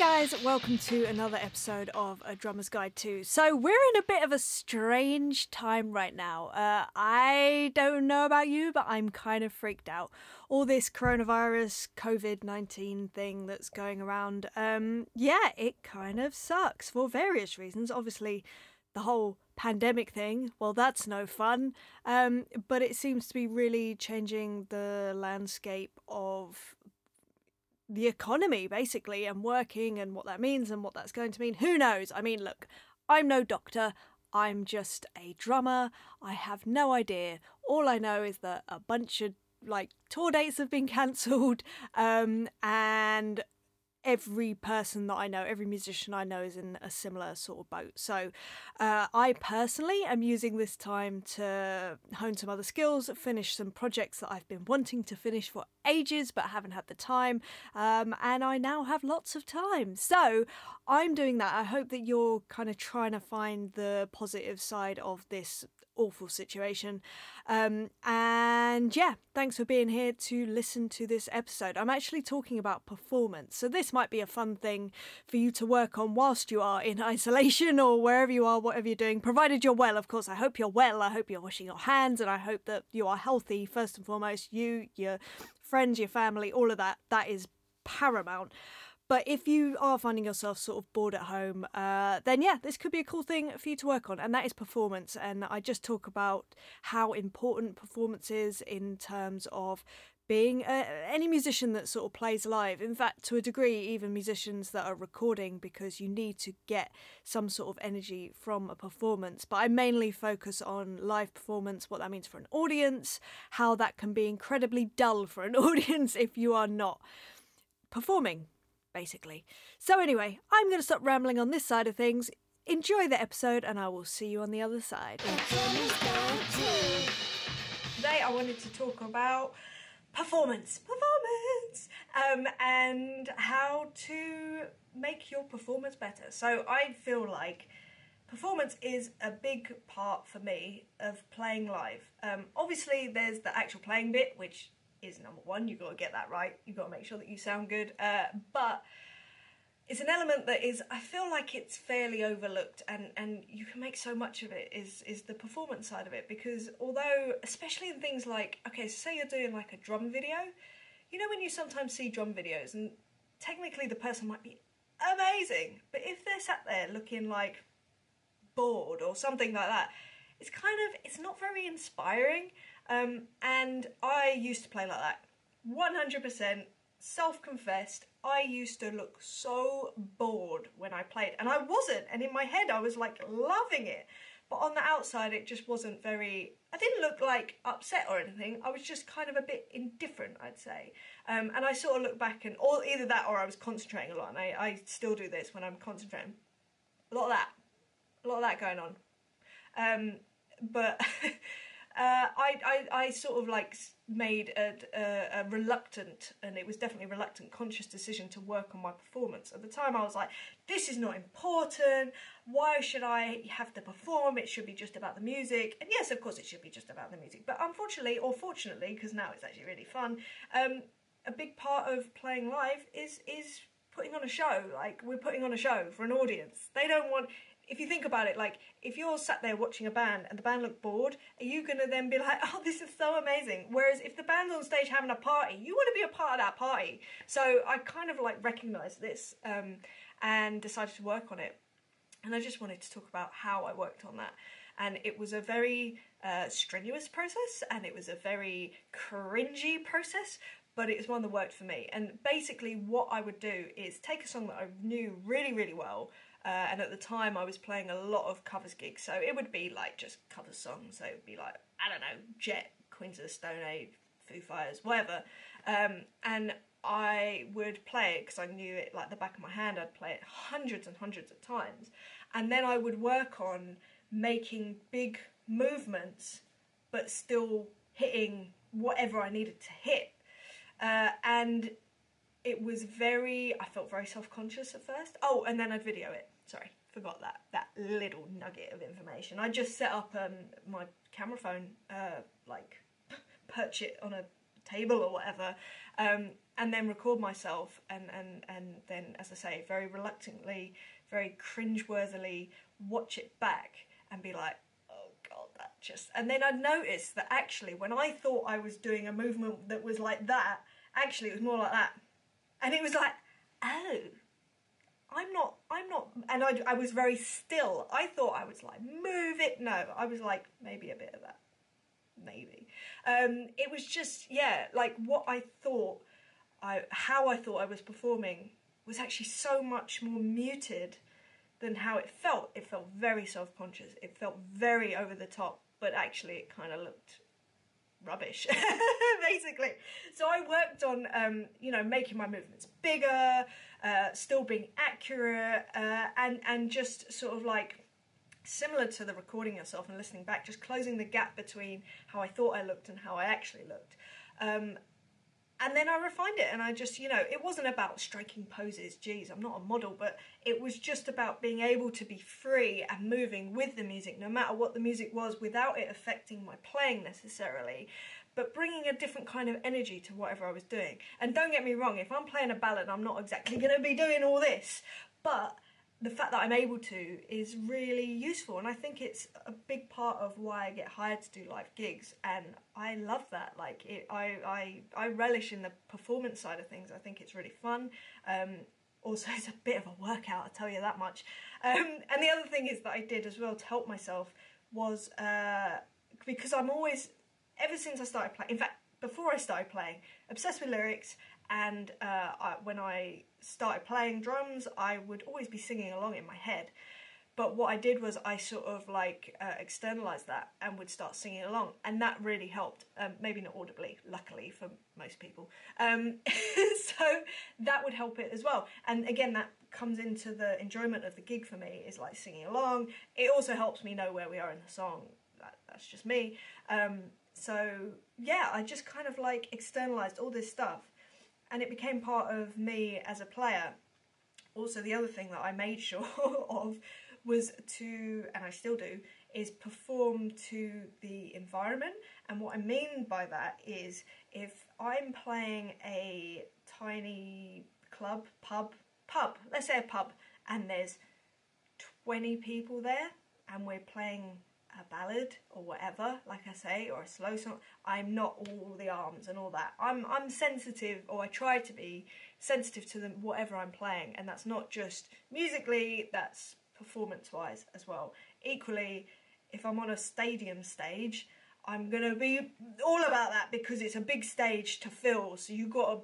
guys, welcome to another episode of A Drummer's Guide To. So, we're in a bit of a strange time right now. Uh, I don't know about you, but I'm kind of freaked out. All this coronavirus, COVID 19 thing that's going around, um, yeah, it kind of sucks for various reasons. Obviously, the whole pandemic thing, well, that's no fun. Um, but it seems to be really changing the landscape of the economy basically and working and what that means and what that's going to mean. Who knows? I mean, look, I'm no doctor. I'm just a drummer. I have no idea. All I know is that a bunch of like tour dates have been cancelled um, and every person that I know, every musician I know is in a similar sort of boat. So uh, I personally am using this time to hone some other skills, finish some projects that I've been wanting to finish for ages but haven't had the time. Um, and I now have lots of time. So I'm doing that. I hope that you're kind of trying to find the positive side of this awful situation. Um, and yeah, thanks for being here to listen to this episode. I'm actually talking about performance. So this might be a fun thing for you to work on whilst you are in isolation or wherever you are, whatever you're doing, provided you're well, of course. I hope you're well. I hope you're washing your hands and I hope that you are healthy, first and foremost. You, your friends, your family, all of that. That is paramount. But if you are finding yourself sort of bored at home, uh, then yeah, this could be a cool thing for you to work on, and that is performance. And I just talk about how important performance is in terms of being any musician that sort of plays live. In fact, to a degree, even musicians that are recording, because you need to get some sort of energy from a performance. But I mainly focus on live performance, what that means for an audience, how that can be incredibly dull for an audience if you are not performing basically. So, anyway, I'm going to stop rambling on this side of things. Enjoy the episode, and I will see you on the other side. Today, I wanted to talk about performance, performance, um, and how to make your performance better. So, I feel like performance is a big part for me of playing live. Um, obviously, there's the actual playing bit, which is number one. You've got to get that right. You've got to make sure that you sound good. Uh, but it's an element that is, I feel like it's fairly overlooked, and, and you can make so much of it. Is is the performance side of it? Because although, especially in things like, okay, so say you're doing like a drum video, you know when you sometimes see drum videos, and technically the person might be amazing, but if they're sat there looking like bored or something like that, it's kind of it's not very inspiring. Um, and I used to play like that. 100% self confessed, I used to look so bored when I played. And I wasn't. And in my head, I was like loving it. But on the outside, it just wasn't very. I didn't look like upset or anything. I was just kind of a bit indifferent, I'd say. Um, and I sort of look back and, or either that or I was concentrating a lot. And I, I still do this when I'm concentrating. A lot of that. A lot of that going on. Um, but uh, I, I, I sort of like made a, a, a, reluctant, and it was definitely a reluctant, conscious decision to work on my performance. At the time, I was like, this is not important. Why should I have to perform? It should be just about the music. And yes, of course, it should be just about the music. But unfortunately, or fortunately, because now it's actually really fun, um, a big part of playing live is is putting on a show. Like we're putting on a show for an audience. They don't want if you think about it, like if you're sat there watching a band and the band look bored, are you gonna then be like, "Oh, this is so amazing"? Whereas if the band's on stage having a party, you want to be a part of that party. So I kind of like recognised this um, and decided to work on it. And I just wanted to talk about how I worked on that. And it was a very uh, strenuous process, and it was a very cringy process, but it was one that worked for me. And basically, what I would do is take a song that I knew really, really well, uh, and at the time, I was playing a lot of covers gigs, so it would be like just cover songs. So it would be like I don't know, Jet, Queens of the Stone Age, Foo Fighters, whatever. Um, and I would play it because I knew it like the back of my hand. I'd play it hundreds and hundreds of times, and then I would work on making big movements, but still hitting whatever I needed to hit. Uh, and it was very i felt very self-conscious at first. Oh and then i'd video it. Sorry forgot that that little nugget of information. I just set up um, my camera phone uh, like perch it on a table or whatever, um, and then record myself, and and and then, as I say, very reluctantly, very cringeworthily watch it back and be like, oh god, that just. And then I noticed that actually, when I thought I was doing a movement that was like that, actually it was more like that, and it was like, oh. I'm not, I'm not, and I, I was very still. I thought I was like, move it. No, I was like, maybe a bit of that maybe. Um, it was just yeah, like what I thought, I how I thought I was performing was actually so much more muted than how it felt. It felt very self conscious. It felt very over the top, but actually it kind of looked rubbish basically so i worked on um, you know making my movements bigger uh, still being accurate uh, and and just sort of like similar to the recording yourself and listening back, just closing the gap between how I thought I looked and how I actually looked. Um, and then I refined it and I just, you know, it wasn't about striking poses, geez, I'm not a model, but it was just about being able to be free and moving with the music, no matter what the music was, without it affecting my playing necessarily, but bringing a different kind of energy to whatever I was doing. And don't get me wrong, if I'm playing a ballad, I'm not exactly going to be doing all this, but the fact that I'm able to is really useful, and I think it's a big part of why I get hired to do live gigs, and I love that. Like, it, I, I, I relish in the performance side of things. I think it's really fun. Um, also, it's a bit of a workout, I'll tell you that much. Um, and the other thing is that I did as well to help myself was uh, because I'm always, ever since I started playing, in fact, before I started playing, obsessed with lyrics and uh, I, when I started playing drums, I would always be singing along in my head. But what I did was I sort of like uh, externalized that and would start singing along, and that really helped. Um, maybe not audibly, luckily for most people. Um, so that would help it as well. And again, that comes into the enjoyment of the gig for me is like singing along. It also helps me know where we are in the song. That, that's just me. Um, so yeah, I just kind of like externalized all this stuff and it became part of me as a player. Also, the other thing that I made sure of was to, and I still do, is perform to the environment. And what I mean by that is if I'm playing a tiny club, pub, pub, let's say a pub, and there's 20 people there, and we're playing a ballad or whatever, like I say, or a slow song. I'm not all the arms and all that. I'm I'm sensitive, or I try to be sensitive to them whatever I'm playing, and that's not just musically. That's performance wise as well. Equally, if I'm on a stadium stage, I'm gonna be all about that because it's a big stage to fill. So you got to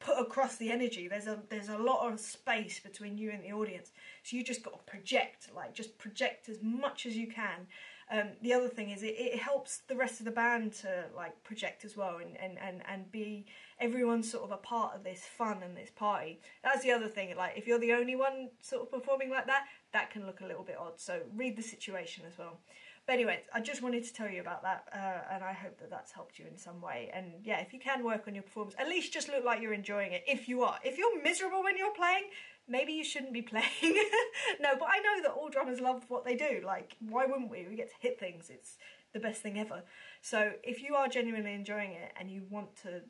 put across the energy. There's a there's a lot of space between you and the audience, so you just got to project, like just project as much as you can. Um, the other thing is it, it helps the rest of the band to like project as well and, and, and, and be everyone sort of a part of this fun and this party. That's the other thing. Like if you're the only one sort of performing like that, that can look a little bit odd. So read the situation as well. But anyway, I just wanted to tell you about that, uh, and I hope that that's helped you in some way. And yeah, if you can work on your performance, at least just look like you're enjoying it. If you are, if you're miserable when you're playing, maybe you shouldn't be playing. no, but I know that all drummers love what they do. Like, why wouldn't we? We get to hit things. It's the best thing ever. So if you are genuinely enjoying it and you want to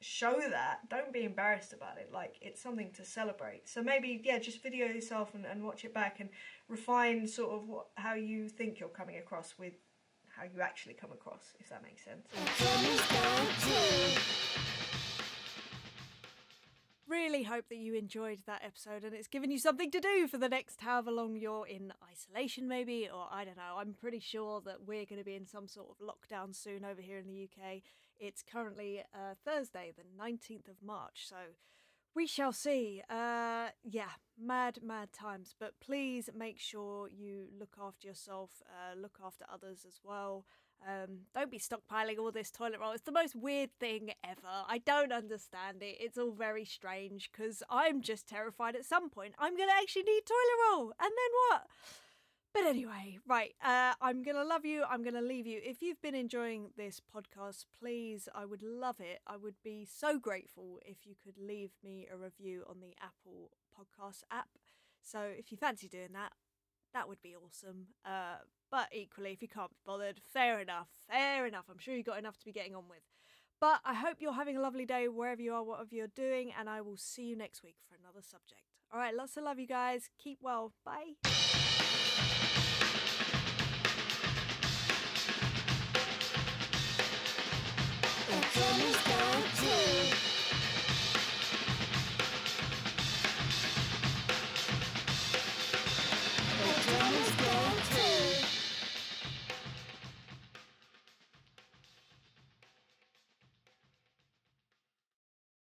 show that don't be embarrassed about it like it's something to celebrate. So maybe yeah just video yourself and, and watch it back and refine sort of what, how you think you're coming across with how you actually come across if that makes sense really hope that you enjoyed that episode and it's given you something to do for the next however long you're in isolation, maybe, or I don't know. I'm pretty sure that we're going to be in some sort of lockdown soon over here in the UK. It's currently uh, Thursday, the 19th of March, so we shall see. Uh, yeah, mad, mad times. But please make sure you look after yourself, uh, look after others as well. Um, don't be stockpiling all this toilet roll. It's the most weird thing ever. I don't understand it. It's all very strange because I'm just terrified at some point I'm going to actually need toilet roll. And then what? But anyway, right, uh, I'm going to love you. I'm going to leave you. If you've been enjoying this podcast, please, I would love it. I would be so grateful if you could leave me a review on the Apple Podcast app. So if you fancy doing that, that would be awesome. Uh, but equally, if you can't be bothered, fair enough. Fair enough. I'm sure you've got enough to be getting on with. But I hope you're having a lovely day wherever you are, whatever you're doing, and I will see you next week for another subject. All right, lots of love, you guys. Keep well. Bye.